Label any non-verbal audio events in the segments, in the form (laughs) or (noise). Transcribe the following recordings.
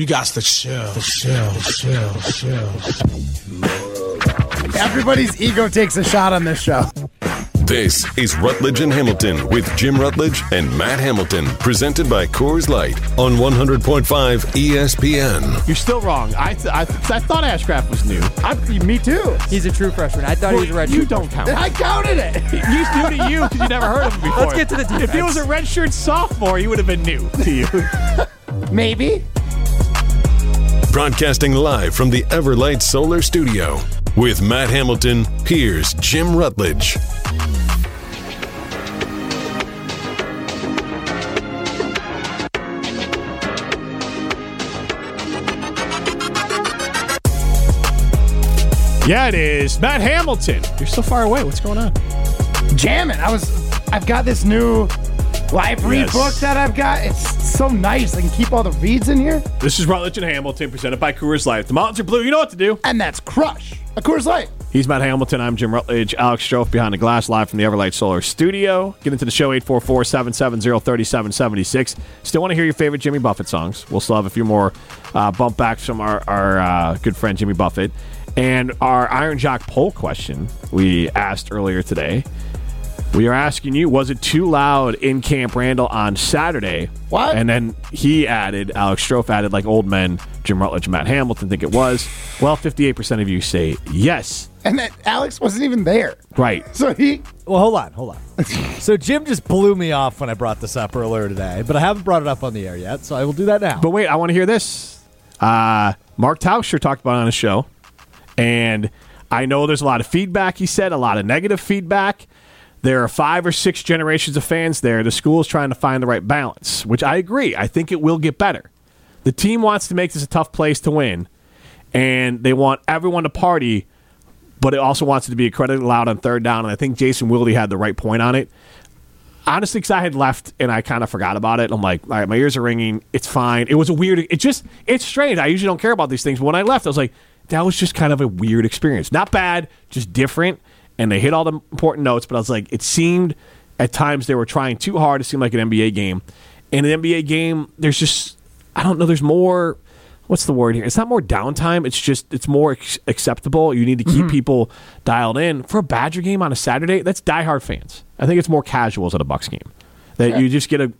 You got to chill, chill, chill, chill. Everybody's ego takes a shot on this show. This is Rutledge and Hamilton with Jim Rutledge and Matt Hamilton, presented by Coors Light on 100.5 ESPN. You're still wrong. I th- I, th- I thought Ashcraft was new. I, me too. He's a true freshman. I thought he was a red you don't count. I counted it. He's new to you because you never heard of him before. Let's get to the If he was a redshirt sophomore, he would have been new to you. (laughs) Maybe. Broadcasting live from the Everlight Solar Studio with Matt Hamilton, here's Jim Rutledge. yeah, it is. Matt Hamilton. You're so far away. What's going on? Jamming. I was. I've got this new library Yes. book that I've got. It's so nice. I can keep all the reads in here, This is Rutledge and Hamilton, presented by Coors Light. The mountains are blue. You know what to do. and that's Crush. A Coors Light. He's Matt Hamilton. I'm Jim Rutledge. Alex Strouf behind the glass, live from the Everlight Solar Studio. Get into the show 844 770 3776. Still want to hear your favorite Jimmy Buffett songs. We'll still have a few more uh, bump backs from our, our uh, good friend Jimmy Buffett. And our Iron Jock poll question we asked earlier today. We are asking you, was it too loud in Camp Randall on Saturday? What? And then he added, Alex Strouf added, like old men, Jim Rutledge Matt Hamilton think it was. Well, 58% of you say yes. And that Alex wasn't even there. Right. So he. Well, hold on, hold on. (laughs) so Jim just blew me off when I brought this up earlier today, but I haven't brought it up on the air yet, so I will do that now. But wait, I want to hear this. Uh, Mark Tauscher talked about it on his show, and I know there's a lot of feedback. He said a lot of negative feedback. There are five or six generations of fans there. The school is trying to find the right balance, which I agree. I think it will get better. The team wants to make this a tough place to win, and they want everyone to party, but it also wants it to be incredibly loud on third down. And I think Jason Wilde had the right point on it honestly, because I had left and I kind of forgot about it. I'm like, all right, my ears are ringing. It's fine. It was a weird. It just, it's strange. I usually don't care about these things. But when I left, I was like, that was just kind of a weird experience. Not bad, just different. And they hit all the important notes. But I was like, it seemed at times they were trying too hard It seemed like an NBA game. In an NBA game, there's just, I don't know, there's more. What's the word here? It's not more downtime. It's just it's more ex- acceptable. You need to keep people dialed in for a Badger game on a Saturday. That's diehard fans. I think it's more casuals at a Bucks game. That you just get a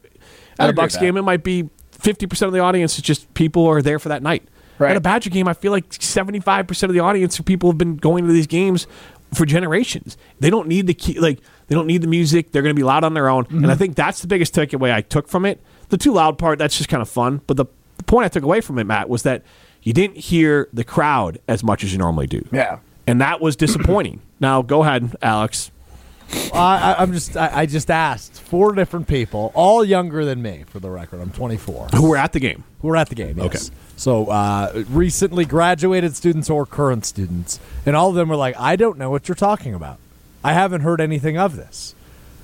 at a Bucks game. It might be fifty percent of the audience is just people are there for that night. Right. At a Badger game, I feel like seventy five percent of the audience are people who have been going to these games for generations. They don't need the key, like they don't need the music. They're going to be loud on their own, and I mm-hmm. think that's the biggest takeaway I took from it. The too loud part, that's just kind of fun. But the, the point I took away from it, Matt, was that you didn't hear the crowd as much as you normally do. Yeah. And that was disappointing. now go ahead, Alex. I, I, I'm just, I, I just asked four different people, all younger than me, for the record. I'm 24. Who were at the game? who were at the game. Yes. So uh, recently graduated students or current students, and all of them were like, "I don't know what you're talking about. I haven't heard anything of this."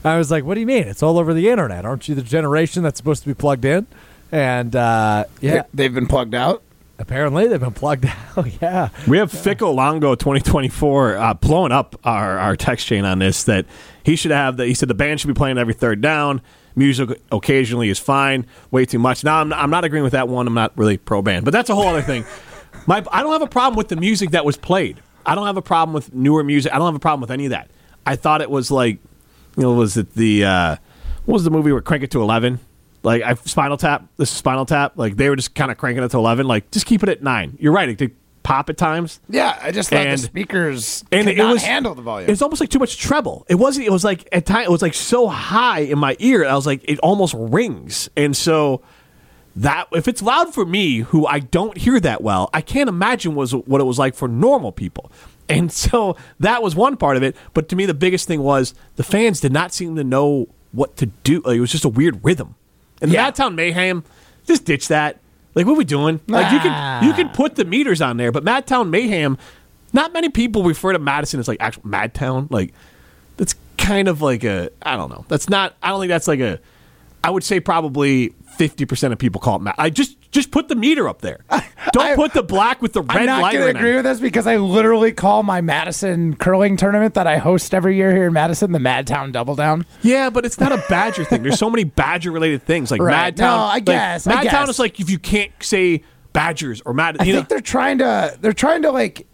I was like, "What do you mean? It's all over the internet. Aren't you the generation that's supposed to be plugged in?" And uh, yeah, They've been plugged out. Apparently they've been plugged (laughs) out. yeah. We have Fickle Longo 2024 uh, blowing up our, our text chain on this that he should have that. he said the band should be playing every third down. Music occasionally is fine. Way too much. Now I'm, I'm not agreeing with that one. I'm not really pro band, but that's a whole other thing. (laughs) My I don't have a problem with the music that was played. I don't have a problem with newer music. I don't have a problem with any of that. I thought it was like, you know, was it the uh, what was the movie where Crank It to Eleven? Like I Spinal Tap. This is Spinal Tap. Like they were just kind of cranking it to eleven. Like just keep it at nine. You're right. It did pop at times. Yeah, I just thought And- the speakers and it was handle the volume. It's almost like too much treble. It wasn't. It was like at time. It was like so high in my ear. I was like, it almost rings. And so that if it's loud for me, who I don't hear that well, I can't imagine was what it was like for normal people. And (laughs) so that was one part of it. But to me, the biggest thing was the fans did not seem to know what to do. Like, it was just a weird rhythm. And the Madtown Mayhem, just ditch that. Like, what are we doing? Like, you can you can put the meters on there, but Madtown Mayhem, not many people refer to Madison as like actual Madtown. Like, that's kind of like a I don't know. That's not. I don't think that's like a. I would say probably fifty percent of people call it Mad. I just just put the meter up there. (laughs) Don't I- put the black with the red I'm not going to in it. agree with this because I literally call my Madison curling tournament that I host every year here in Madison the Madtown Double Down. Yeah, but it's not a Badger thing. There's so many (laughs) Badger related things like Right. Madtown. No, I like, guess, I Madtown guess. is like if you can't say Badgers or Mad. I think know, they're trying to they're trying to like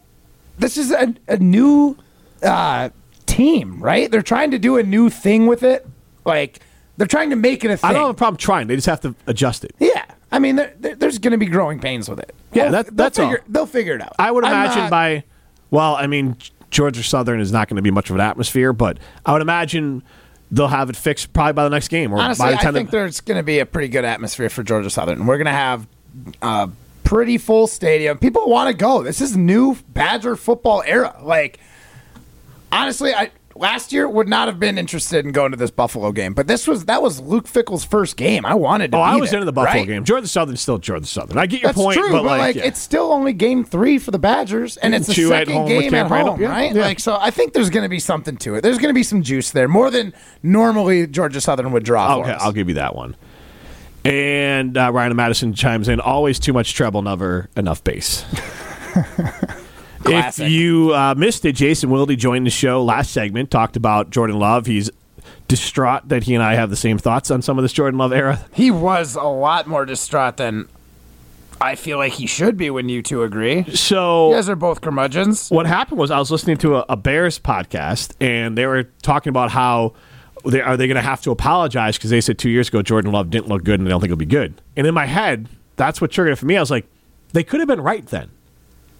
this is a, a new uh, team, right? They're trying to do a new thing with it. Like they're trying to make it a thing. I don't have a problem trying. They just have to adjust it. Yeah, I mean, there, there- there's going to be growing pains with it. Yeah, that- that's all. They'll figure it out. I would I'm imagine not- by, well, I mean, Georgia Southern is not going to be much of an atmosphere, but I would imagine they'll have it fixed probably by the next game or honestly, by the time I think they- there's going to be a pretty good atmosphere for Georgia Southern. We're going to have a pretty full stadium. People want to go. This is new Badger football era. Like, honestly, I last year would not have been interested in going to this Buffalo game, but this was that was Luke Fickell's first game. I wanted to. oh, I was there, into the Buffalo right? game. Georgia Southern's still Georgia Southern. I get your That's point, true, but, but, like, yeah. it's still only game three for the Badgers, and it's the Two at second home game at home, Yeah, right? yeah. Like, so I think there's going to be something to it. There's going to be some juice there, more than normally Georgia Southern would draw. Okay. I'll give you that one. And uh, Ryan Madison chimes in: always too much treble, never enough bass. (laughs) if you uh, missed it, Jason Wilde joined the show last segment. Talked about Jordan Love. He's distraught that he and I have the same thoughts on some of this Jordan Love era. He was a lot more distraught than I feel like he should be. When you two agree, So you guys are both curmudgeons. what happened was I was listening to a, a Bears podcast, and they were talking about how they, are they going to have to apologize because they said two years ago Jordan Love didn't look good, and they don't think he'll be good. And in my head, that's what triggered it for me. I was like, they could have been right then.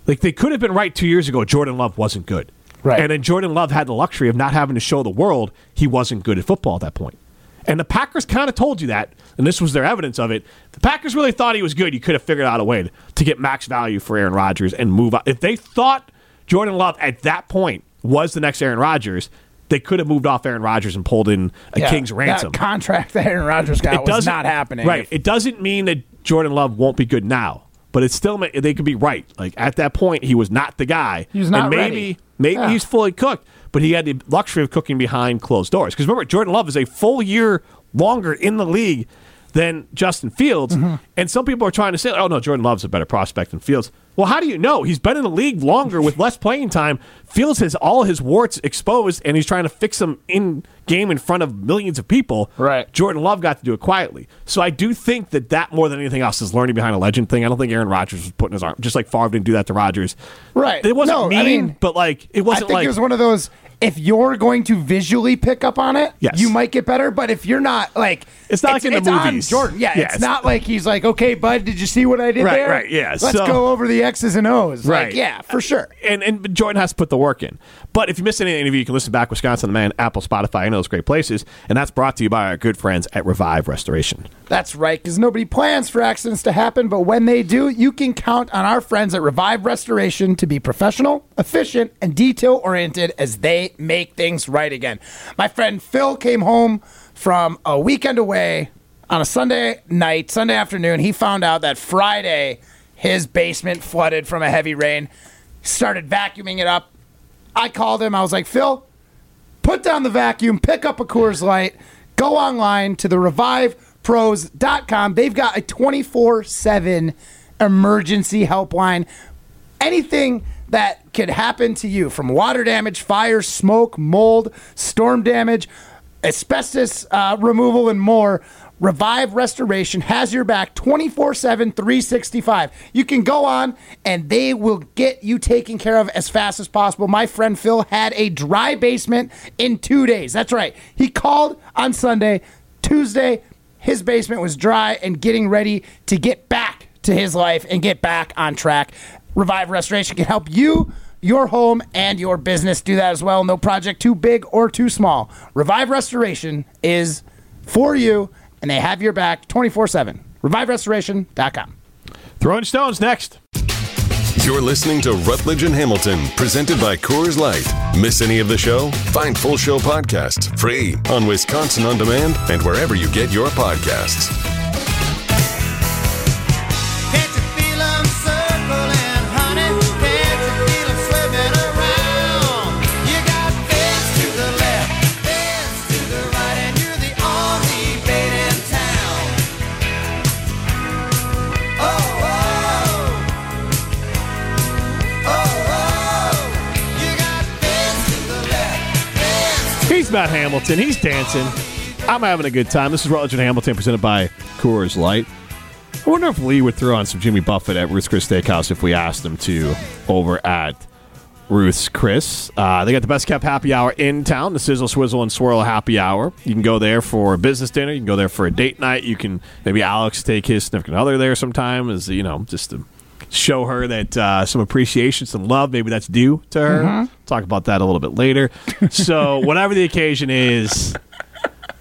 Like they could have been right two years ago. Jordan Love wasn't good, Right. And then Jordan Love had the luxury of not having to show the world he wasn't good at football at that point. And the Packers kind of told you that, and this was their evidence of it. The Packers really thought he was good. You could have figured out a way to, to get max value for Aaron Rodgers and move on. If they thought Jordan Love at that point was the next Aaron Rodgers, they could have moved off Aaron Rodgers and pulled in a Yeah, king's ransom. That contract that Aaron Rodgers got was not happening. Right. It doesn't mean that Jordan Love won't be good now, but it's still they could be right. Like at that point, he was not the guy. He was not and maybe ready. maybe Yeah. he's fully cooked, but he had the luxury of cooking behind closed doors. Because remember, Jordan Love is a full year longer in the league than Justin Fields, Mm-hmm. and some people are trying to say, "Oh no, Jordan Love's a better prospect than Fields." Well, how do you know? He's been in the league longer with less playing time. Fields has all his warts exposed, and he's trying to fix them in game in front of millions of people. Right. Jordan Love got to do it quietly. So I do think that that more than anything else is learning behind a legend thing. I don't think Aaron Rodgers was putting his arm just like Favre didn't do that to Rodgers. Right. It wasn't No, mean, I mean, but like it wasn't think like it was one of those. If you're going to visually pick up on it, Yes. you might get better. But if you're not, like, It's not like in the movies. Jordan, yeah, Yeah, it's, it's- not like he's like, okay, bud, did you see what I did Right, there? right, yeah, Let's so- go over the X's and O's. Right. Like, yeah, for sure. and and Jordan has to put the work in. But if you missed any interview, you can listen back Wisconsin On Demand, Apple, Spotify, and those great places. And that's brought to you by our good friends at Revive Restoration. That's right, because nobody plans for accidents to happen, but when they do, you can count on our friends at Revive Restoration to be professional, efficient, and detail oriented as they make things right again. My friend Phil came home from a weekend away on a Sunday night, Sunday afternoon. He found out that Friday his basement flooded from a heavy rain, started vacuuming it up. I called him, I was like, Phil, put down the vacuum, pick up a Coors Light, go online to the revivepros.com. They've got a 24 7 emergency helpline. Anything that could happen to you from water damage, fire, smoke, mold, storm damage, asbestos uh, removal, and more. Revive Restoration has your back 24 7, 365. You can go on and they will get you taken care of as fast as possible. My friend Phil had a dry basement in two days. That's right. He called on Sunday. Tuesday, his basement was dry and getting ready to get back to his life and get back on track. Revive Restoration can help you, your home, and your business do that as well. No project too big or too small. Revive Restoration is for you, and they have your back 24 7. ReviveRestoration.com. Throwing stones next. You're listening to Rutledge and Hamilton, presented by Coors Light. Miss any of the show? Find full show podcasts free on Wisconsin On Demand and wherever you get your podcasts. Hamilton. He's dancing. I'm having a good time. This is Rutledge and Hamilton presented by Coors Light. I wonder if Lee would throw on some Jimmy Buffett at Ruth's Chris Steakhouse if we asked him to over at Ruth's Chris. Uh, they got the best kept happy hour in town, the Sizzle, Swizzle, and Swirl Happy Hour. You can go there for a business dinner. You can go there for a date night. You can maybe Alex take his significant other there sometime, as you know, just to show her that uh, some appreciation, some love. Maybe that's due to her. Talk about that a little bit later. so (laughs) whatever the occasion is.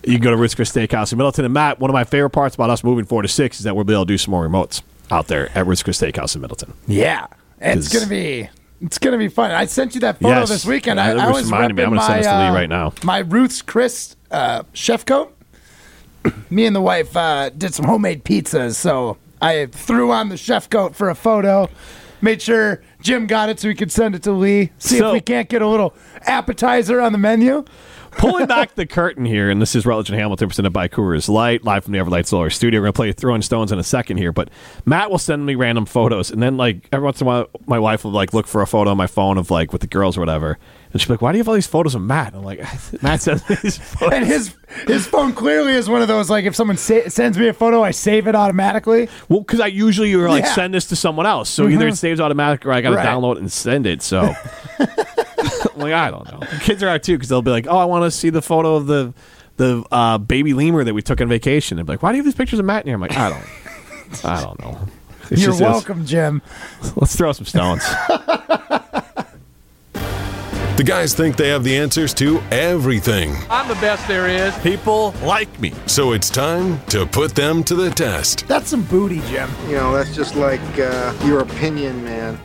You can go to Ruth's Chris Steakhouse in Middleton. And Matt, one of my favorite parts about us moving four to six is that we'll be able to do some more remotes out there at Ruth's Chris Steakhouse in Middleton. Yeah, it's gonna be it's gonna be fun. I sent you that photo Yes. this weekend. Yeah, I, I was reminded me. I'm gonna send my this to Lee uh, right now. my Ruth's Chris uh, chef coat. (clears throat) Me and the wife uh, did some homemade pizzas, so I threw on the chef coat for a photo. Made sure Jim got it so we could send it to Lee. See So- if we can't get a little appetizer on the menu. Pulling (laughs) back the curtain here, and this is Rutledge and Hamilton presented by Coors Light, live from the Everlight Solar Studio. We're going to play Throwing Stones in a second here, but Matt will send me random photos, and then like every once in a while, my wife will like look for a photo on my phone of like with the girls or whatever, and she'll like, "Why do you have all these photos of Matt?" And I'm like, "Matt sends me these (laughs) photos." And his his phone clearly is one of those like if someone sa- sends me a photo, I save it automatically. Well, because I usually you're like Yeah. send this to someone else, so either it saves automatic or I got to Right. download it and send it. So, I'm (laughs) (laughs) like I don't know. Kids are out too because they'll be like, "Oh, I want to see the photo of the the uh, baby lemur that we took on vacation." And be like, "Why do you have these pictures of Matt in here?" I'm like, I don't, I don't know. It's You're just- it's- welcome, Jim. Let's throw some stones. The guys think they have the answers to everything. I'm the best there is. People like me. So it's time to put them to the test. That's some booty, Jim. You know, that's just like uh, your opinion, man.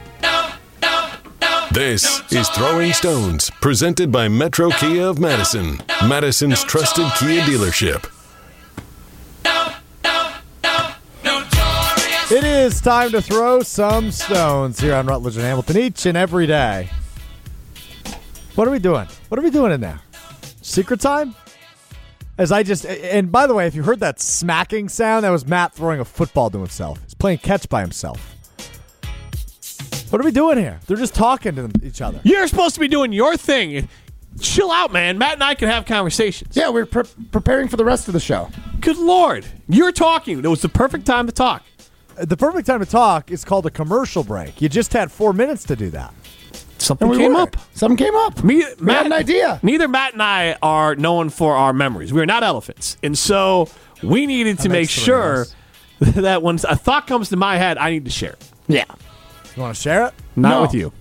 This is Throwing Stones, presented by Metro Kia of Madison, Madison's trusted Kia dealership. It is time to throw some stones here on Rutledge and Hamilton each and every day. What are we doing? What are we doing in there? Secret time? As I just and by the way, if you heard that smacking sound, that was Matt throwing a football to himself. He's playing catch by himself. What are we doing here? They're just talking to them, each other. You're supposed to be doing your thing. Chill out, man. Matt and I can have conversations. Yeah, we're pre- preparing for the rest of the show. Good lord, you're talking. It was the perfect time to talk. The perfect time to talk is called a commercial break. You just had four minutes to do that. Something we came were. up. Something came up. Me, We had an idea. Neither Matt and I are known for our memories. We are not elephants, and so we needed to make makes three of sure us. (laughs) that when a thought comes to my head, I need to share it. Yeah. You want to share it? Not No. with you.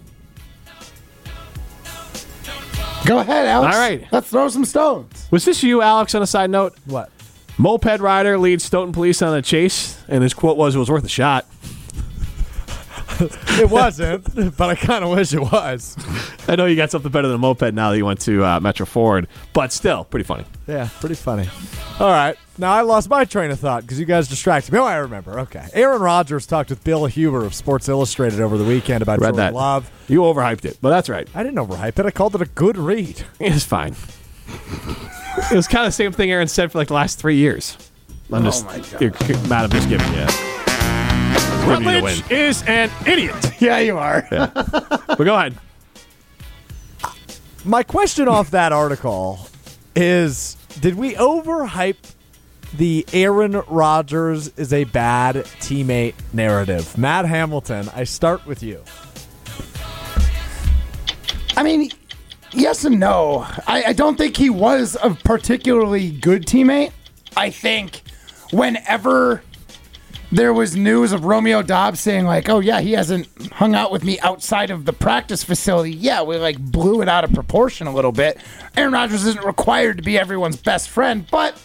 Go ahead, Alex. All right. Let's throw some stones. Was this you, Alex? On a side note, What? moped rider leads Stoughton police on a chase, and his quote was, "It was worth a shot." (laughs) It wasn't, but I kind of wish it was. I know you got something better than a moped now that you went to uh, Metro Ford, but still pretty funny. Yeah, pretty funny. All right. Now I lost my train of thought because you guys distracted me. Oh, I remember. Okay. Aaron Rodgers talked with Bill Huber of Sports Illustrated over the weekend about Read Jordan that. Love. You overhyped it, but that's right. I didn't overhype it. I called it a good read. It's fine. it was kind of the same thing Aaron said for like the last three years. I'm just, my God. You're, Matt, I'm just giving you. Giving you the win. Is an idiot. (laughs) Yeah, you are. But go ahead. My question off that article is did we overhype the Aaron Rodgers is a bad teammate narrative? Matt Hamilton, I start with you. I mean, yes and no. I, I don't think he was a particularly good teammate. I think whenever there was news of Romeo Doubs saying like, "Oh yeah, he hasn't hung out with me outside of the practice facility," yeah, we like blew it out of proportion a little bit. Aaron Rodgers isn't required to be everyone's best friend, but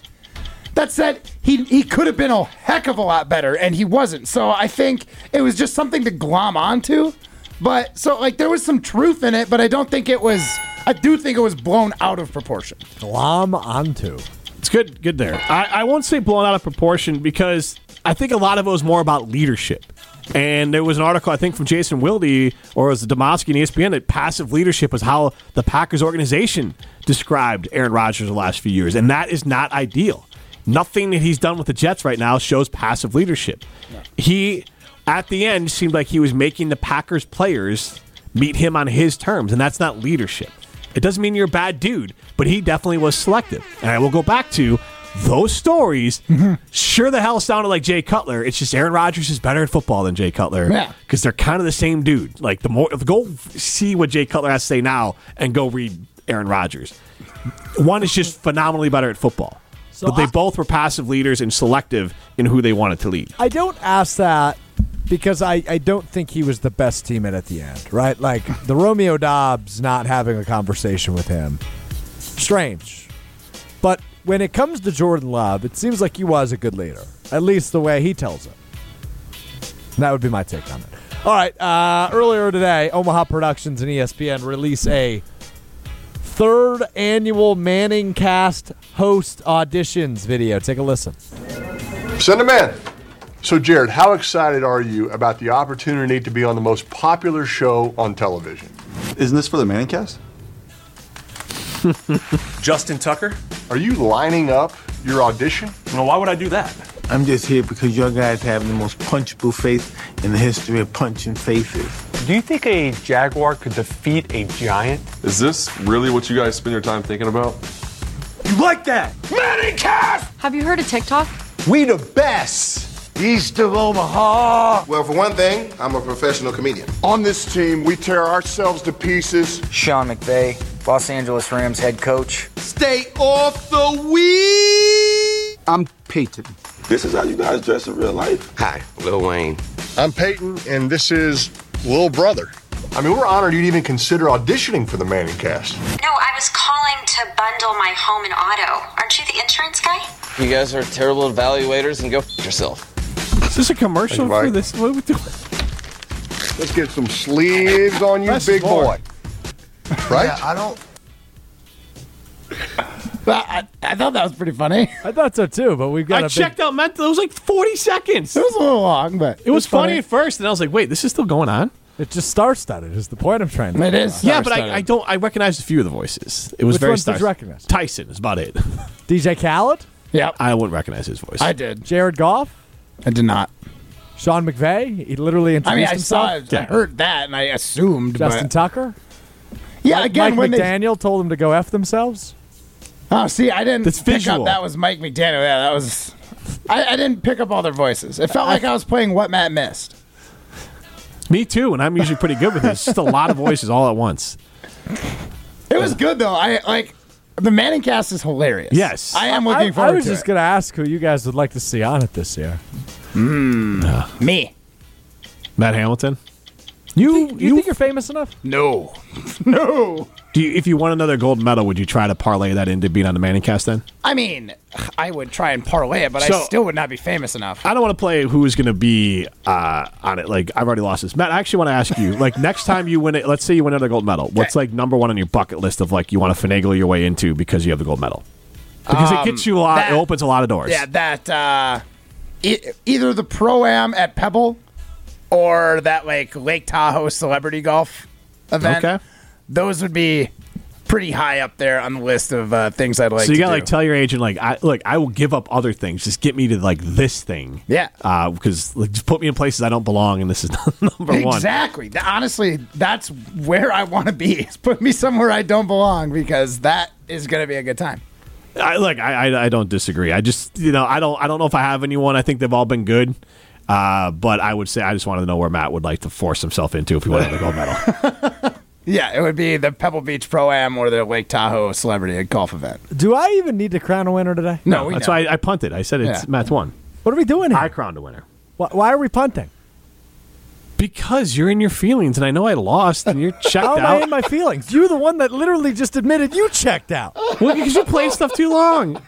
that said, he he could have been a heck of a lot better, and he wasn't. So I think it was just something to glom onto. But so like there was some truth in it, but I don't think it was. I do think it was blown out of proportion. Glom onto. It's good, good there. I, I won't say blown out of proportion because I think a lot of it was more about leadership. And there was an article, I think, from Jason Wilde or it was Demovsky and ESPN that passive leadership was how the Packers organization described Aaron Rodgers the last few years. And that is not ideal. Nothing that he's done with the Jets right now shows passive leadership. He, at the end, seemed like he was making the Packers players meet him on his terms, and that's not leadership. It doesn't mean you're a bad dude, but he definitely was selective. And I will go back to those stories mm-hmm. sure the hell sounded like Jay Cutler. It's just Aaron Rodgers is better at football than Jay Cutler. Yeah. Because they're kind of the same dude. Like the more go see what Jay Cutler has to say now and go read Aaron Rodgers. One is just phenomenally better at football. but they I- both were passive leaders and selective in who they wanted to lead. I don't ask that because I, I don't think he was the best teammate at the end, right? Like the Romeo Doubs not having a conversation with him. Strange. But when it comes to Jordan Love, it seems like he was a good leader, at least the way he tells it. That would be my take on it. All right. Uh, earlier today, Omaha Productions and ESPN release a third annual Manning Cast host auditions video. Take a listen. Send them in. So, Jared, how excited are you about the opportunity to be on the most popular show on television? Isn't this for the Manning cast? (laughs) Justin Tucker? Are you lining up your audition? Well, why would I do that? I'm just here because your guys have the most punchable face in the history of punching faces. Do you think a jaguar could defeat a giant? Is this really what you guys spend your time thinking about? You like that? Manning Cast! Have you heard of TikTok? We the best! East of Omaha! Well, for one thing, I'm a professional comedian. On this team, we tear ourselves to pieces. Sean McVay, Los Angeles Rams head coach. Stay off the weed! I'm Peyton. This is how you guys dress in real life. Hi, Lil Wayne. I'm Peyton, and this is Lil Brother. I mean, we're honored you'd even consider auditioning for the Manning Cast. No, I was calling to bundle my home and auto. Aren't you the insurance guy? You guys are terrible evaluators and go f yourself. Is this a commercial Thank for Mike. this? What are we doing? Let's get some sleeves on you, Less big is more. boy. (laughs) Right? Yeah, I don't. (laughs) I, I thought that was pretty funny. (laughs) I thought so too, but we've got I a big checked out mental. It was like 40 seconds. It was a little long, but It was funny at first, and I was like, wait, this is still going on? It just star studded is the point I'm trying to make. It is. Yeah, but I. I don't. I recognized a few of the voices. It was Which very ones did you recognize? Tyson is about it. DJ Khaled, Yep, I wouldn't recognize his voice. I did. Jared Goff, I did not. Sean McVay. He literally I introduced mean, I himself. saw it. Yeah. I heard that, and I assumed. Justin but, Tucker. Yeah, Mike, again, Mike when they. McDaniel told them to go f themselves. Oh, see, I didn't That's pick visual. up that was Mike McDaniel. Yeah, that was. I, I didn't pick up all their voices. It felt like I was playing what Matt missed. Me too, and I'm usually pretty good with this. Just a lot of voices all at once. It was good though. I like the Manning cast is hilarious. Yes. I am I, looking I forward I was to just it. going to ask who you guys would like to see on it this year. Hmm. Me. Matt Hamilton. You you, think you're famous enough? No. (laughs) no. Do you, if you won another gold medal, would you try to parlay that into being on the Manning cast then? I mean, I would try and parlay it, but I still would not be famous enough. I don't want to play who's going to be uh, on it. Like I've already lost this. Matt, I actually want to ask you. (laughs) Like next time you win it, let's say you win another gold medal. What's like number one on your bucket list of like you want to finagle your way into because you have the gold medal? Because it gets you a lot. that- it opens a lot of doors. Yeah, that uh, e- either the pro am at Pebble or that like Lake Tahoe celebrity golf event. Okay. Those would be pretty high up there on the list of uh, things I'd like. To do. So you to gotta do. like tell your agent like I look I will give up other things just get me to like this thing Yeah. because like just put me in places I don't belong and this is (laughs) number one Exactly. Honestly, that's where I want to be. (laughs) Is put me somewhere I don't belong because that is going to be a good time. I, look I, I I don't disagree I just you know I don't I don't know if I have anyone I think they've all been good uh, but I would say I just wanted to know where Matt would like to force himself into if he wanted the gold medal (laughs) Yeah, it would be the Pebble Beach Pro Am or the Lake Tahoe celebrity golf event. Do I even need to crown a winner today? No, we that's know. why I, I punted I said it's Yeah. Matt's one What are we doing here? I crowned a winner why, why are we punting? because you're in your feelings and I know I lost and you're (laughs) checked How am out I in my feelings? You're the one that literally just admitted you checked out. well, because you played stuff too long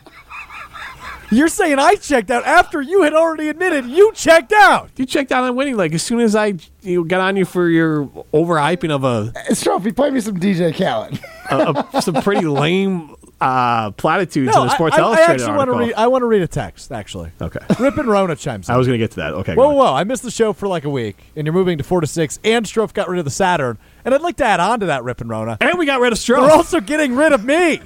You're saying I checked out after you had already admitted you checked out. you checked out on winning like as soon as I you got on you for your overhyping of a It's trophy. Play me some DJ Khaled. a, a, some pretty lame uh, platitudes No, in the Sports I, I Illustrated actually want to article. read. I want to read a text. Actually, okay, Rip and Rona chimes in. I was going to get to that. Okay, Whoa, whoa! I missed the show for like a week, and you're moving to four to six. And Strouf got rid of the Saturn, and I'd like to add on to that, Rip and Rona. and we got rid of Strut. They're also getting rid of me.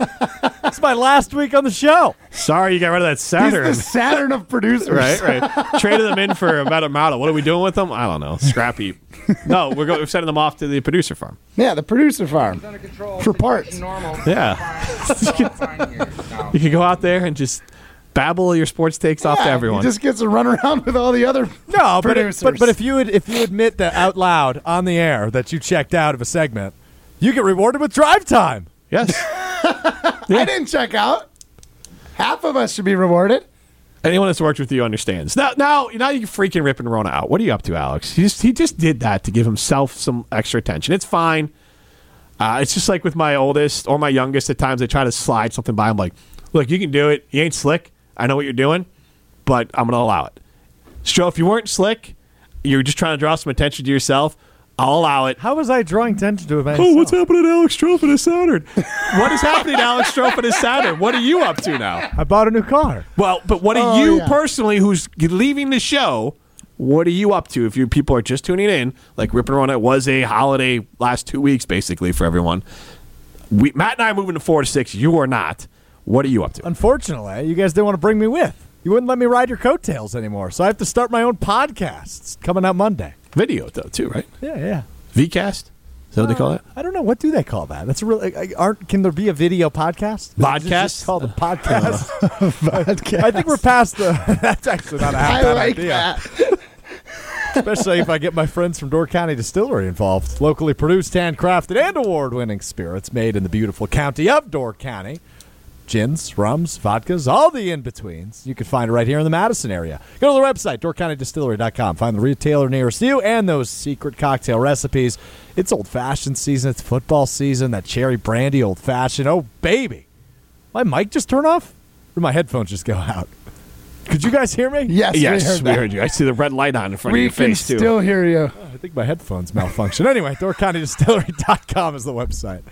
it's my last week on the show. Sorry, you got rid of that He's Saturn. the Saturn of producers. (laughs) right, right. Traded them in for a better model. What are we doing with them? I don't know. Scrappy. (laughs) No, we're, go- we're sending them off to the producer farm. Yeah, the producer farm for parts. Normal. Yeah, (laughs) you can go out there and just babble your sports takes off to everyone. He just gets to run around with all the other No, but, it, producers. but but if you would if you admit that out loud on the air that you checked out of a segment, you get rewarded with drive time. yes. (laughs) I didn't check out, half of us should be rewarded. Anyone that's worked with you understands. Now, now, now you can freaking ripping Rona out. What are you up to, Alex? He just he just did that to give himself some extra attention. It's fine. Uh, it's just like with my oldest or my youngest. At times, I try to slide something by. I'm like, look, you can do it. You ain't slick. I know what you're doing, but I'm gonna allow it. Stro, if you weren't slick, you're just trying to draw some attention to yourself. I'll allow it. How was I drawing attention to it? Oh, what's happening to Alex Strouf and his Saturn? what is happening to Alex Strouf and his Saturn? What are you up to now? I bought a new car. Well, but what are Oh, you yeah. personally, who's leaving the show? What are you up to? If you people are just tuning in, like Rip and Run, it was a holiday last two weeks basically for everyone. We, Matt and I are moving to four to six. You are not. What are you up to? Unfortunately, you guys didn't want to bring me with. You wouldn't let me ride your coattails anymore, so I have to start my own podcast. It's coming out Monday. Video though, too, right? Yeah, yeah. VCast. Is that what they call uh, it? I don't know what do they call that. That's a real. like, Aren't can there be a video podcast? It's Podcast? just called a (laughs) (laughs) podcast. I think we're past the. (laughs) That's actually not a half I bad like idea. that. Especially if I get my friends from Door County Distillery involved. Locally produced, handcrafted, and award-winning spirits made in the beautiful county of Door County. Gins, rums, vodkas, all the in-betweens. You can find it right here in the Madison area. Go to the website, doorcountydistillery.com. Find the retailer nearest you and those secret cocktail recipes. It's old-fashioned season. It's football season. That cherry brandy old-fashioned. Oh, baby. My mic just turn off? Or my headphones just go out? Could you guys hear me? Yes, yes, we heard we heard you. I see the red light on in front We of your can face too. still hear you. I think my headphones malfunction. anyway, doorcountydistillery.com is the website.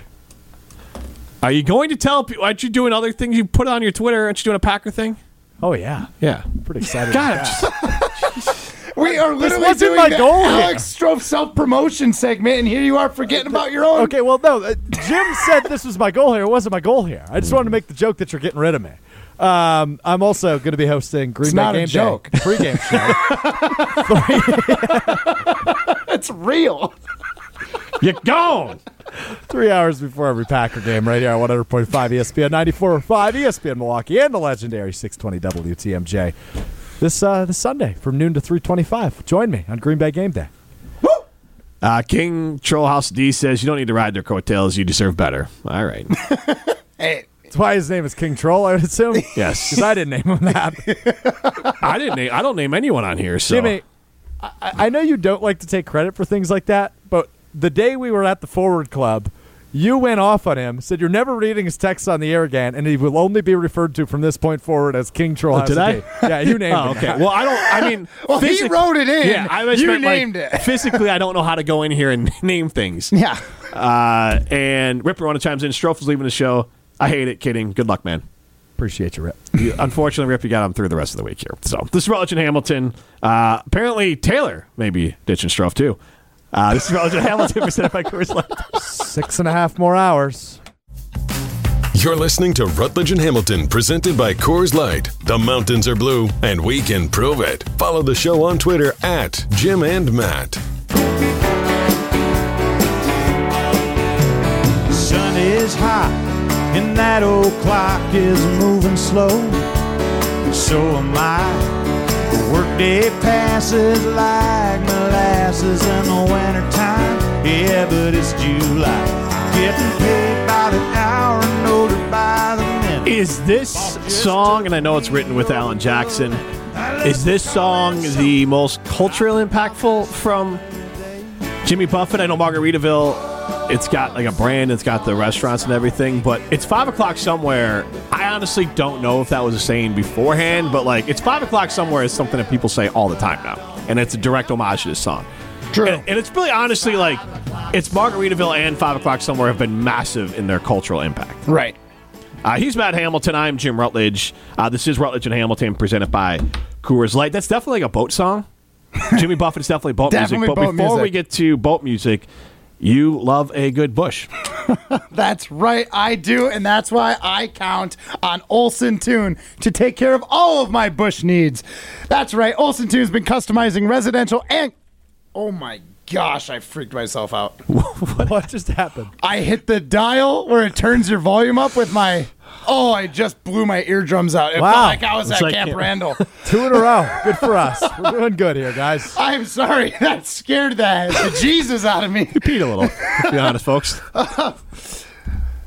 Are you going to tell people? Aren't you doing other things you put it on your Twitter? Aren't you doing a Packer thing? Oh, yeah. Yeah. Pretty excited God, about. (laughs) We are literally wasn't doing my the goal here. Alex Strouf self promotion segment, and here you are forgetting about your own. Okay, well, no. Uh, Jim said this was my goal here. It wasn't my goal here. I just wanted to make the joke that you're getting rid of me. Um, I'm also going to be hosting Green It's Bay not a Game joke. Day pregame show. (laughs) (laughs) It's real. You're gone. Three hours before every Packer game, right here on 100.5 ESPN, 94.5 ESPN Milwaukee, and the legendary 620 WTMJ. This uh, this Sunday from noon to 3:25. Join me on Green Bay Game Day. Uh, King Trollhouse D says you don't need to ride their coattails. You deserve better. All right. (laughs) Hey, That's why his name is King Troll, I would assume. (laughs) Yes. because I didn't name him that. (laughs) I didn't. Name, I don't name anyone on here. So Jimmy, I, I know you don't like to take credit for things like that, but the day we were at the Forward Club, you went off on him, said you're never reading his texts on the air again, and he will only be referred to from this point forward as King Troll. Oh, did I? Yeah, you (laughs) named Oh, him. okay. Well, I don't. I mean, (laughs) Well, he wrote it in. Yeah, I was You meant, like, named it. (laughs) physically, I don't know how to go in here and name things. yeah. Uh, and Ripper on chimes in. Strouf is leaving the show. I hate it. Kidding. Good luck, man. Appreciate you, Rip. You- Unfortunately, Rip, you got him through the rest of the week here. So this is Rutledge and Hamilton. Uh, apparently, Taylor may be ditching Strouf too. Uh, this is Rutledge and Hamilton presented by Coors Light. Six and a half more hours. You're listening to Rutledge and Hamilton, presented by Coors Light. The mountains are blue, and we can prove it. Follow the show on Twitter at Jim and Matt. Sun is hot and that old clock is moving slow. So am I. Workday passes like molasses in the wintertime. Yeah, but it's July. Getting paid by the hour and older by the minute. Is this song, and I know it's written with Alan Jackson, is this song the most culturally impactful from Jimmy Buffett? I know Margaritaville, it's got like a brand, it's got the restaurants and everything, but it's five o'clock somewhere. I honestly don't know if that was a saying beforehand, but like it's five o'clock somewhere is something that people say all the time now, and it's a direct homage to this song. True. And, and it's really honestly like it's Margaritaville and Five O'clock Somewhere have been massive in their cultural impact. Right. Uh, he's Matt Hamilton. I'm Jim Rutledge. Uh, this is Rutledge and Hamilton presented by Coors Light. That's definitely like a boat song. (laughs) Jimmy Buffett's definitely boat Definitely music. But boat before we get to boat music, you love a good bush. (laughs) That's right, I do, and that's why I count on Olson Toon to take care of all of my bush needs. That's right, Olson Toon's been customizing residential and Oh my gosh, I freaked myself out. (laughs) what just happened? I hit the dial where it turns your volume up with my. Oh, I just blew my eardrums out. It Wow. felt like I was It's at like Camp Camp- Randall. (laughs) Two in a row. Good for us. (laughs) We're doing good here, guys. I'm sorry. That scared the, the Jesus out of me. You peed a little. To be honest, folks.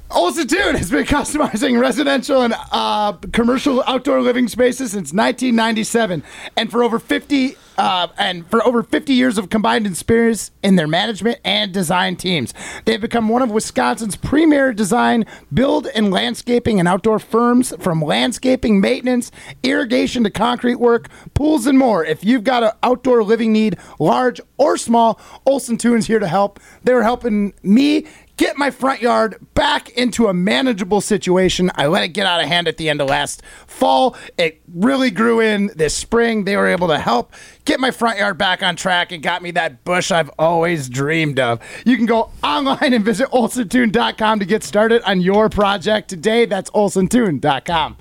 Olson Toon has been (laughs) customizing residential and uh, commercial outdoor living spaces since 1997, and for over 50 uh, and for over 50 years of combined experience in their management and design teams, they've become one of Wisconsin's premier design, build, and landscaping and outdoor firms. From landscaping, maintenance, irrigation to concrete work, pools, and more. If you've got an outdoor living need, large or small, Olson Toon's here to help. They're helping me get my front yard back into a manageable situation. I let it get out of hand at the end of last fall. It really grew in this spring. They were able to help get my front yard back on track and got me that bush I've always dreamed of. You can go online and visit olsontoon.com to get started on your project today. That's olsontoon.com.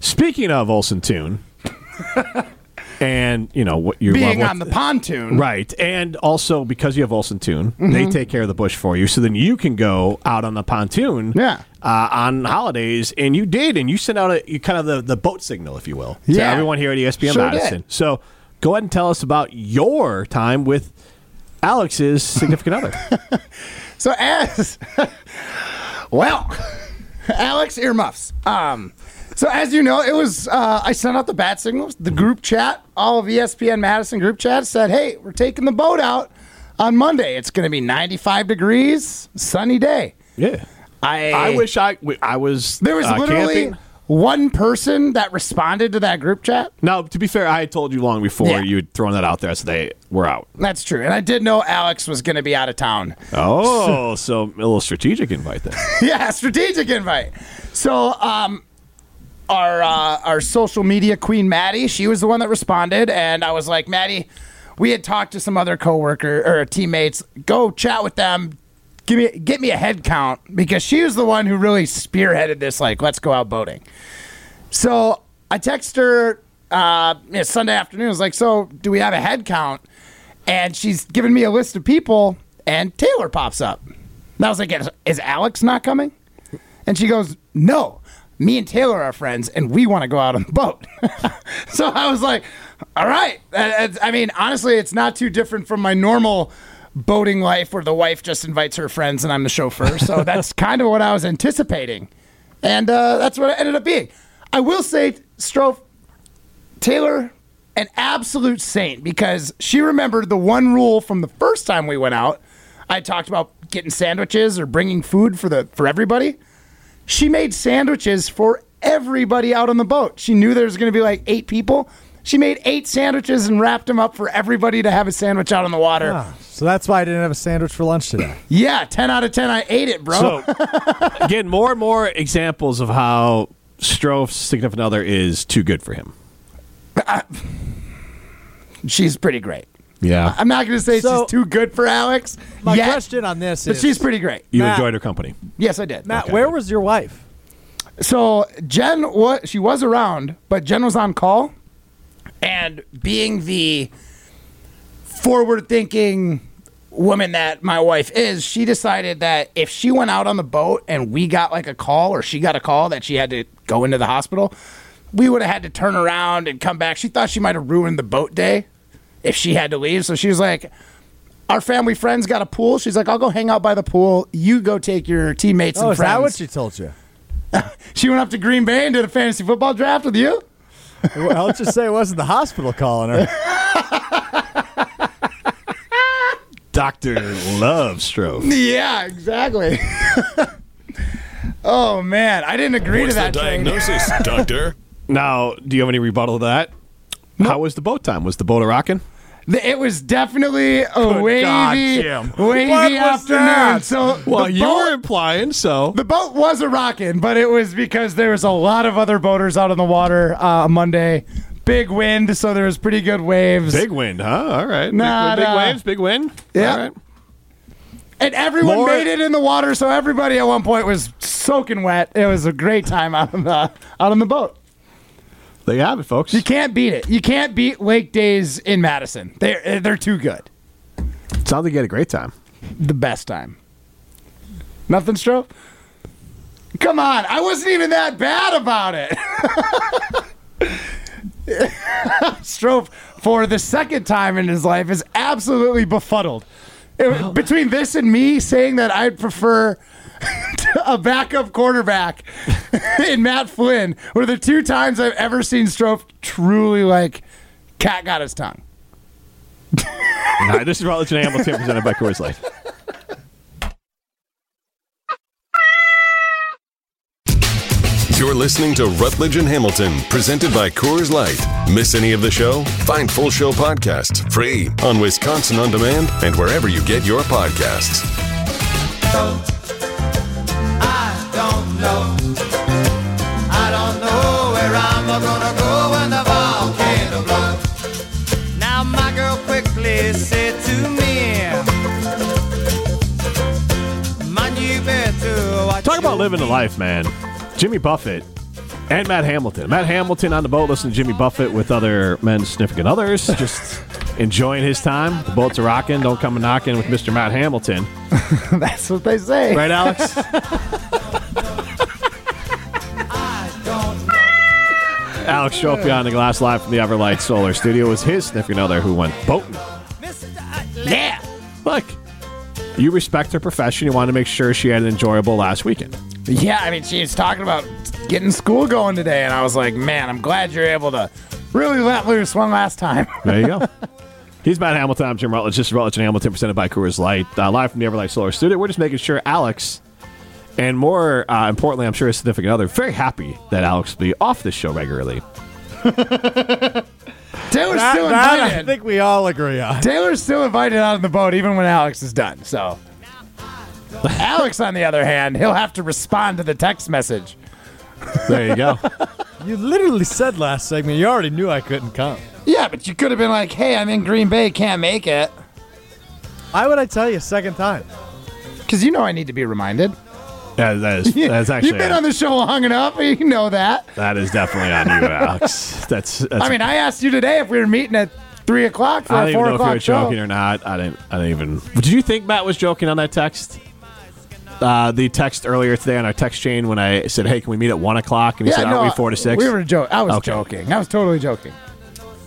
Speaking of Olson Toon, (laughs) and you know what you're Being on the pontoon. right? And also because you have Olson Tune, they Mhm. take care of the bush for you, so then you can go out on the pontoon, yeah, uh, on holidays, and you did, and you sent out a you kind of the, the boat signal, if you will, to Yeah. everyone here at ESPN Sure Madison. did. So go ahead and tell us about your time with Alex's significant other. (laughs) So as (laughs) well, (laughs) Alex earmuffs. Um, so as you know, it was uh, I sent out the bat signals, the group chat, all of ESPN Madison group chat said, "Hey, we're taking the boat out on Monday. It's going to be 95 degrees, sunny day." Yeah. I I wish I I was there was uh, literally camping. one person that responded to that group chat. Now, to be fair, I had told you long before Yeah. you had thrown that out there, so they were out. That's true, and I did know Alex was going to be out of town. Oh, (laughs) so a little strategic invite then. (laughs) yeah, strategic invite. So, um, our uh, our social media queen Maddie, she was the one that responded, and I was like, Maddie, we had talked to some other coworker or teammates. Go chat with them. Give me get me a head count because she was the one who really spearheaded this. Like, let's go out boating. So I text her uh, yeah, Sunday afternoon. I was like, so do we have a head count? And she's giving me a list of people, and Taylor pops up. And I was like, is Alex not coming? And she goes, no. Me and Taylor are friends, and we want to go out on the boat. (laughs) so I was like, all right. Uh, I mean, honestly, it's not too different from my normal boating life where the wife just invites her friends and I'm the chauffeur. So (laughs) that's kind of what I was anticipating. And uh, that's what it ended up being. I will say, Strouf, Taylor, an absolute saint because she remembered the one rule from the first time we went out. I talked about getting sandwiches or bringing food for the for everybody. She made sandwiches for everybody out on the boat. She knew there was going to be like eight people. She made eight sandwiches and wrapped them up for everybody to have a sandwich out on the water. Ah, so that's why I didn't have a sandwich for lunch today. Yeah, 10 out of 10. I ate it, bro. So, (laughs) again, more and more examples of how Strouf's significant other is too good for him. she's pretty great. Yeah. I'm not going to say So- she's too good for Alex. My yet, question on this but is she's pretty great. You Matt- enjoyed her company. Yes, I did. Matt, where was your wife? So Jen was she was around, but Jen was on call, and being the forward-thinking woman that my wife is, she decided that if she went out on the boat and we got like a call or she got a call that she had to go into the hospital, we would have had to turn around and come back. She thought she might have ruined the boat day if she had to leave, so she was like. Our family friends got a pool. She's like, I'll go hang out by the pool. You go take your teammates Oh, and is friends. that what she told you? (laughs) She went up to Green Bay and did a fantasy football draft with you? well, let's just say it wasn't the hospital calling her. (laughs) Doctor Love Strouf. Yeah, exactly. (laughs) oh man, I didn't agree What's to that the diagnosis, doctor? Now, do you have any rebuttal to that? How was the boat time? Was the boat a rocking? It was definitely a Good wavy, God, wavy What afternoon. So Well, you boat- were implying so. The boat was a rocking, but it was because there was a lot of other boaters out on the water uh, Monday. Big wind, so there was pretty good waves. Big wind, huh? All right. Nah, big, big nah. waves, big wind. Yeah. All right. And everyone More- made it in the water, so everybody at one point was soaking wet. It was a great time out on the out on the boat. There you have it, folks. You can't beat it. You can't beat lake days in Madison. They're eh, they're too good. Sounds like you had a great time. The best time. Nothing, Strouf? Come on, I wasn't even that bad about it. (laughs) Strouf, for the second time in his life, is absolutely befuddled. It- between this and me saying that I'd prefer (laughs) a backup quarterback (laughs) in Matt Flynn were the two times I've ever seen Strouf truly like cat got his tongue. (laughs) All right, this is Rutledge and Hamilton presented by Coors Light. You're listening to Rutledge and Hamilton, presented by Coors Light. Miss any of the show? Find full show podcasts free on Wisconsin On Demand and wherever you get your podcasts. Talk about living the life, man. Jimmy Buffett and Matt Hamilton. Matt Hamilton on the boat listening to Jimmy Buffett with other men's significant others, (laughs) just enjoying his time. The boats are rocking. Don't come a knocking with Mr. Matt Hamilton. (laughs) That's what they say. Right, Alex? (laughs) Alex Stropion on the glass live from the Everlight Solar Studio was his significant another who went boating. Yeah. Look, you respect her profession. You want to make sure she had an enjoyable last weekend. Yeah, I mean, she was talking about getting school going today, and I was like, man, I'm glad you're able to really let loose one last time. (laughs) There you go. (laughs) He's Matt Hamilton. I'm Jim Rutledge. This is Rutledge and Hamilton presented by Coors Light. Uh, live from the Everlight Solar Studio. We're just making sure Alex, and more uh, importantly, I'm sure his significant other, very happy that Alex will be off this show regularly. (laughs) Taylor's That- still that I invited. think we all agree on. Taylor's still invited out on the boat, even when Alex is done. So, (laughs) Alex, on the other hand, he'll have to respond to the text message. There you go. (laughs) You literally said last segment you already knew I couldn't come. Yeah, but you could have been like, "Hey, I'm in Green Bay, can't make it," Why would I tell you a second time? because you know I need to be reminded. Yeah, that is (laughs) that's actually You've been on the show long enough, (laughs) you know that. that is definitely on you, (laughs) Alex. That's, that's I mean, I asked you today if we were meeting at three o'clock for I a don't even four know if you were show. joking or not. I didn't. I didn't even. Did you think Matt was joking on that text? Uh, the text earlier today on our text chain when I said, "Hey, can we meet at one o'clock?" and he Yeah, said, "Aren't no, we four to six? We were joking. I was Okay. joking. I was totally joking.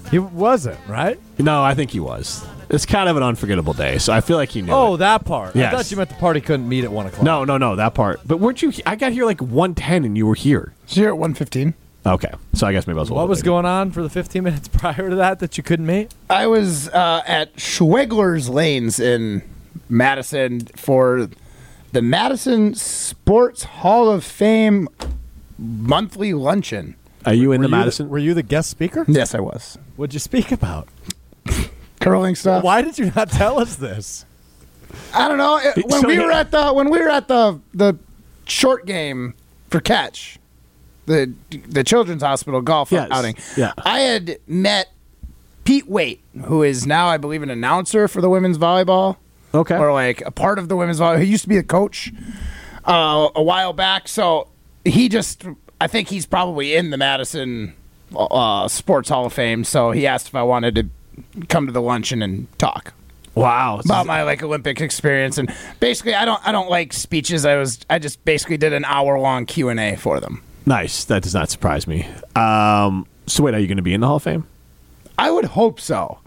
He wasn't, right? No, I think he was. It's kind of an unforgettable day, so I feel like he knew. Oh, it. that part. I thought you meant the party couldn't meet at 1 o'clock. no, no, no, that part. But weren't you? I got here like one ten, and you were here. So you're at one fifteen. Okay, so I guess maybe I was. A What was later. going on for the 15 (laughs) minutes prior to that that you couldn't meet? I was uh, at Schwoegler's Lanes in Madison for the Madison Sports Hall of Fame monthly luncheon. Are you in Were the you Madison? were you the guest speaker? Yes, I was. What'd you speak about? (laughs) Curling stuff. Why did you not tell us this? I don't know. It- When So we were at the when we were at the the short game for catch, the the children's hospital golf Yes. outing. Yeah. I had met Pete Waite, who is now I believe an announcer for the women's volleyball. Okay. Or like a part of the women's volleyball. He used to be a coach uh, a while back. So he just I think he's probably in the Madison uh, Sports Hall of Fame. So he asked if I wanted to come to the luncheon and talk Wow. about my like Olympic experience and basically I don't I don't like speeches. I was I just basically did an hour long Q and A for them. nice. That does not surprise me. Um, so wait, are you going to be in the Hall of Fame? I would hope so.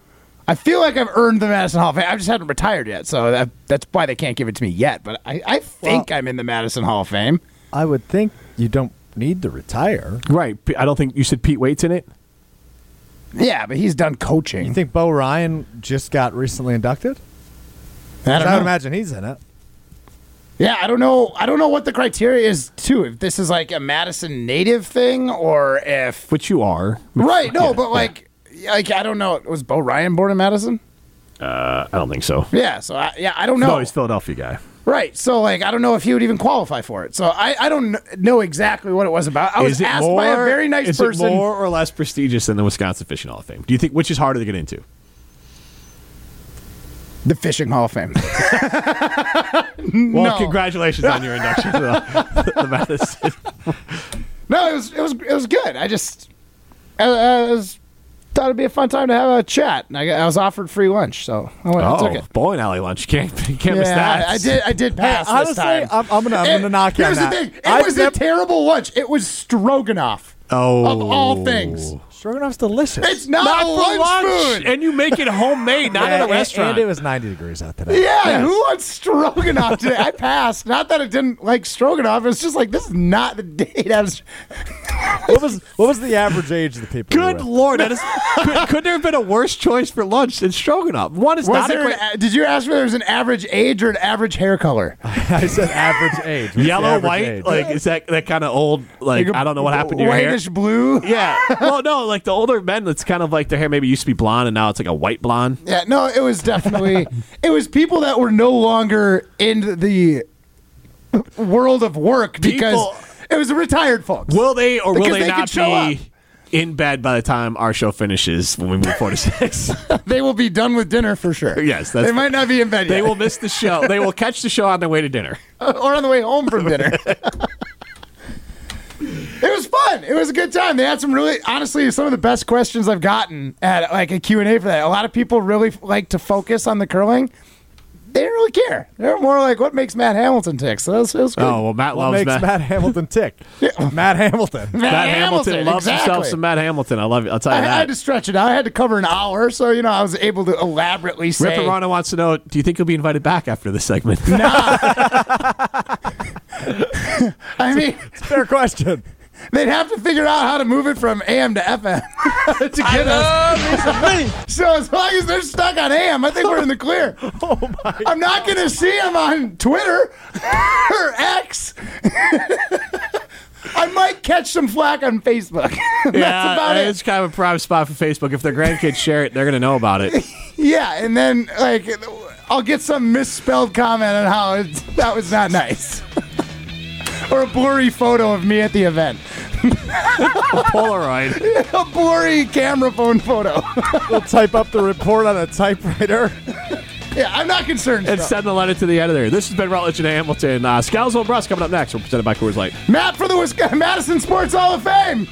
I feel like I've earned the Madison Hall of Fame. I just haven't retired yet, so that, that's why they can't give it to me yet. But I, I think I'm in the Madison Hall of Fame. I would think you don't need to retire. Right. I don't think you said Pete Waite's in it. Yeah, but he's done coaching. You think Bo Ryan just got recently inducted? I don't I would know. imagine he's in it. Yeah, I don't know. I don't know what the criteria is too. If this is like a Madison native thing or if Which you are. right. No, Yeah, but like, like I don't know. Was Bo Ryan born in Madison? Uh, I don't think so. Yeah. So I, yeah, I don't know. No, he's a Philadelphia guy. Right. So, like, I don't know if he would even qualify for it. So, I, I don't kn- know exactly what it was about. I was is asked more, by a very nice is person. it more or less prestigious than the Wisconsin Fishing Hall of Fame? Do you think which is harder to get into? The Fishing Hall of Fame. (laughs) Well, No. congratulations on your induction to the, (laughs) the Madison. no, it was it was it was good. I just uh, it was thought it'd be a fun time to have a chat. And I, got- I was offered free lunch, so I went and Oh, took it. bowling alley lunch. (laughs) Can't can't miss that. I, I did. I did pass Hey, this honestly, time. I'm- I'm gonna- I'm It- gonna knock you Here's that. the thing. It I've was nev- a terrible lunch. It was stroganoff. Oh, of all oh. things. Stroganoff's delicious. It's not, Not a for lunch, lunch, food. and you make it homemade, not Yeah, at a restaurant. And it was 90 degrees out today. Yeah, Yes. who wants stroganoff today? I passed. Not that I didn't like stroganoff. It was just like this is not the date. I was. (laughs) What was what was the average age of the people? Good lord, that is, could, could there have been a worse choice for lunch than stroganoff? One is Was not there great. a- did you ask me there was an average age or an average hair color? (laughs) I said average age. What's Yellow, average white, age? like is that that kind of old? Like, Like a I don't know what happened to your hair. Whitish blue. Yeah, well, no, like the older men, it's kind of like their hair maybe used to be blonde and now it's like a white blonde. Yeah, no, it was definitely it was people that were no longer in the world of work because People- it was retired folks. Will they or will Because they, they not show be in bed by the time our show finishes when we move four to six? (laughs) they will be done with dinner for sure. yes, that's they might not be in bed They yet. will miss the show. They will catch the show on their way to dinner. (laughs) or on the way home from dinner. (laughs) it was fun. It was a good time. They had some really, honestly, some of the best questions I've gotten at like a Q and A for that. A lot of people really like to focus on the curling. They didn't really care. They're more like, what makes Matt Hamilton tick? So it was, it was good. Oh well, Matt What loves makes Matt. Matt Hamilton tick? (laughs) Matt Hamilton. Matt, Matt Hamilton, loves exactly. himself some Matt Hamilton. I love it. I'll tell I, you I had that. to stretch it out. I had to cover an hour, so you know I was able to elaborately say. Rip Arana wants to know: Do you think he'll be invited back after this segment? (laughs) (laughs) I mean, Fair question. they'd have to figure out how to move it from AM to FM (laughs) to get us. so as long as they're stuck on AM, I think we're in the clear. (laughs) Oh my! I'm not going to see them on Twitter (laughs) or X. I might catch some flack on Facebook. That's yeah, about it. it's kind of a prime spot for Facebook. If their grandkids share it, they're going to know about it. Yeah, and then like I'll get some misspelled comment on how it's, that was not nice. Or a blurry photo of me at the event. A Polaroid. (laughs) a blurry camera phone photo. We'll type up the report on a typewriter. yeah, I'm not concerned. And send the letter to the editor. This has been Rutledge and Hamilton. Uh, Scalzo and Bruss coming up next. We're presented by Coors Light. Matt for the Wisconsin (laughs) Madison Sports Hall of Fame.